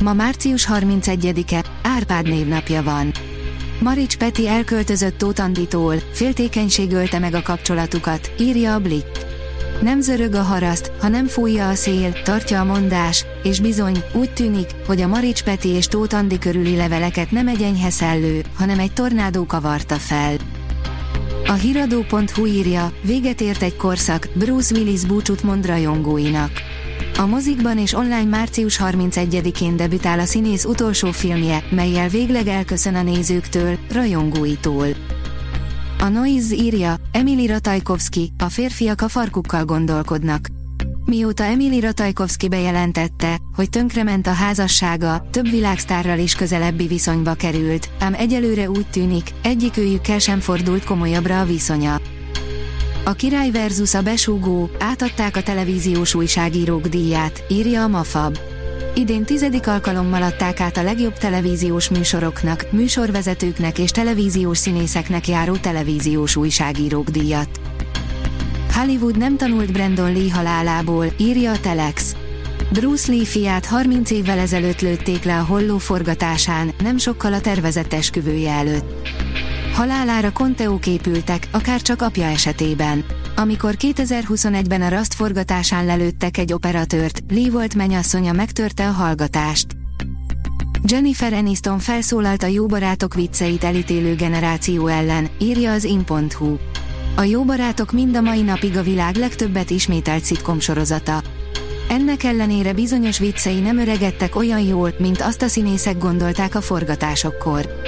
Ma március 31-e, Árpád névnapja van. Marics Peti elköltözött Tótanditól, féltékenység ölte meg a kapcsolatukat, írja a Blick. Nem zörög a haraszt, ha nem fújja a szél, tartja a mondás, és bizony, úgy tűnik, hogy a Marics Peti és Tóth Andi körüli leveleket nem egy enyhe szellő, hanem egy tornádó kavarta fel. A hiradó.hu írja, véget ért egy korszak, Bruce Willis búcsút mond rajongóinak. A mozikban és online március 31-én debütál a színész utolsó filmje, melyel végleg elköszön a nézőktől, rajongóitól. A Noise írja, Emily Ratajkowski, a férfiak a farkukkal gondolkodnak. Mióta Emily Ratajkowski bejelentette, hogy tönkrement a házassága, több világsztárral is közelebbi viszonyba került, ám egyelőre úgy tűnik, egyik őjükkel sem fordult komolyabbra a viszonya. A király versus a besúgó, átadták a televíziós újságírók díját, írja a Mafab. Idén tizedik alkalommal adták át a legjobb televíziós műsoroknak, műsorvezetőknek és televíziós színészeknek járó televíziós újságírók díjat. Hollywood nem tanult Brandon Lee halálából, írja a Telex. Bruce Lee fiát 30 évvel ezelőtt lőtték le a holló forgatásán, nem sokkal a tervezett esküvője előtt. Halálára konteók épültek, akár csak apja esetében. Amikor 2021-ben a Rust forgatásán lelőttek egy operatőrt, Lee volt menyasszonya megtörte a hallgatást. Jennifer Aniston felszólalt a jó barátok vicceit elítélő generáció ellen, írja az in.hu. A jó barátok mind a mai napig a világ legtöbbet ismételt szitkom sorozata. Ennek ellenére bizonyos viccei nem öregedtek olyan jól, mint azt a színészek gondolták a forgatásokkor.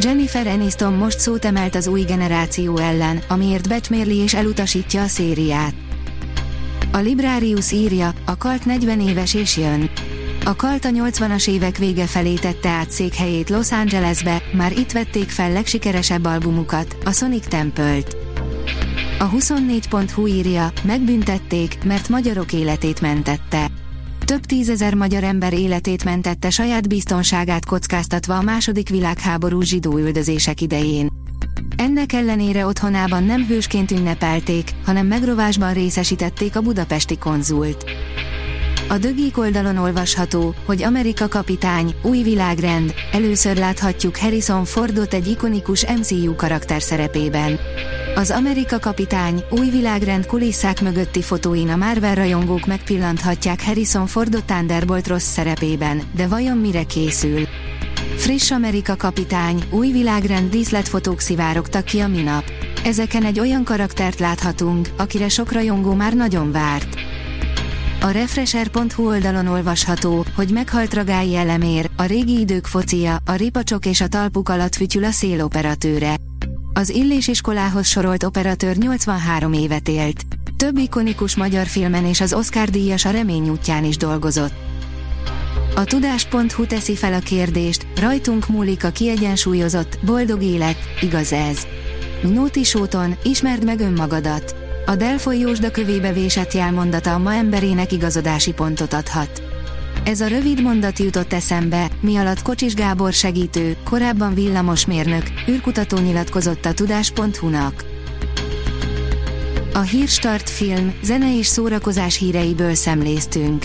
Jennifer Aniston most szót emelt az új generáció ellen, amiért becsmérli és elutasítja a szériát. A Librarius írja, a kalt 40 éves és jön. A kalt a 80-as évek vége felé tette át székhelyét Los Angelesbe, már itt vették fel legsikeresebb albumukat, a Sonic Temple-t. A 24.hu írja, megbüntették, mert magyarok életét mentette. Több tízezer magyar ember életét mentette saját biztonságát kockáztatva a második világháború zsidó üldözések idején. Ennek ellenére otthonában nem hősként ünnepelték, hanem megrovásban részesítették a budapesti konzult. A dögik oldalon olvasható, hogy Amerika kapitány, új világrend, először láthatjuk Harrison Fordot egy ikonikus MCU karakter szerepében. Az Amerika kapitány, új világrend kulisszák mögötti fotóin a Marvel rajongók megpillanthatják Harrison Fordot Thunderbolt rossz szerepében, de vajon mire készül? Friss Amerika kapitány, új világrend díszletfotók szivárogtak ki a minap. Ezeken egy olyan karaktert láthatunk, akire sok rajongó már nagyon várt. A Refresher.hu oldalon olvasható, hogy meghalt Ragályi Elemér, a régi idők focia, a ripacsok és a talpuk alatt fütyül a széloperatőre. Az Illés iskolához sorolt operatőr 83 évet élt. Több ikonikus magyar filmen és az Oscar díjas a Remény útján is dolgozott. A tudás.hu teszi fel a kérdést, rajtunk múlik a kiegyensúlyozott, boldog élet, igaz ez? Nóti Sóton, ismerd meg önmagadat. A Delfoly Jósda kövébe vésett jelmondata ma emberének igazodási pontot adhat. Ez a rövid mondat jutott eszembe, mi alatt Kocsis Gábor segítő, korábban villamosmérnök, űrkutató nyilatkozott a tudás.hu-nak. A Hírstart film, zene és szórakozás híreiből szemléztünk.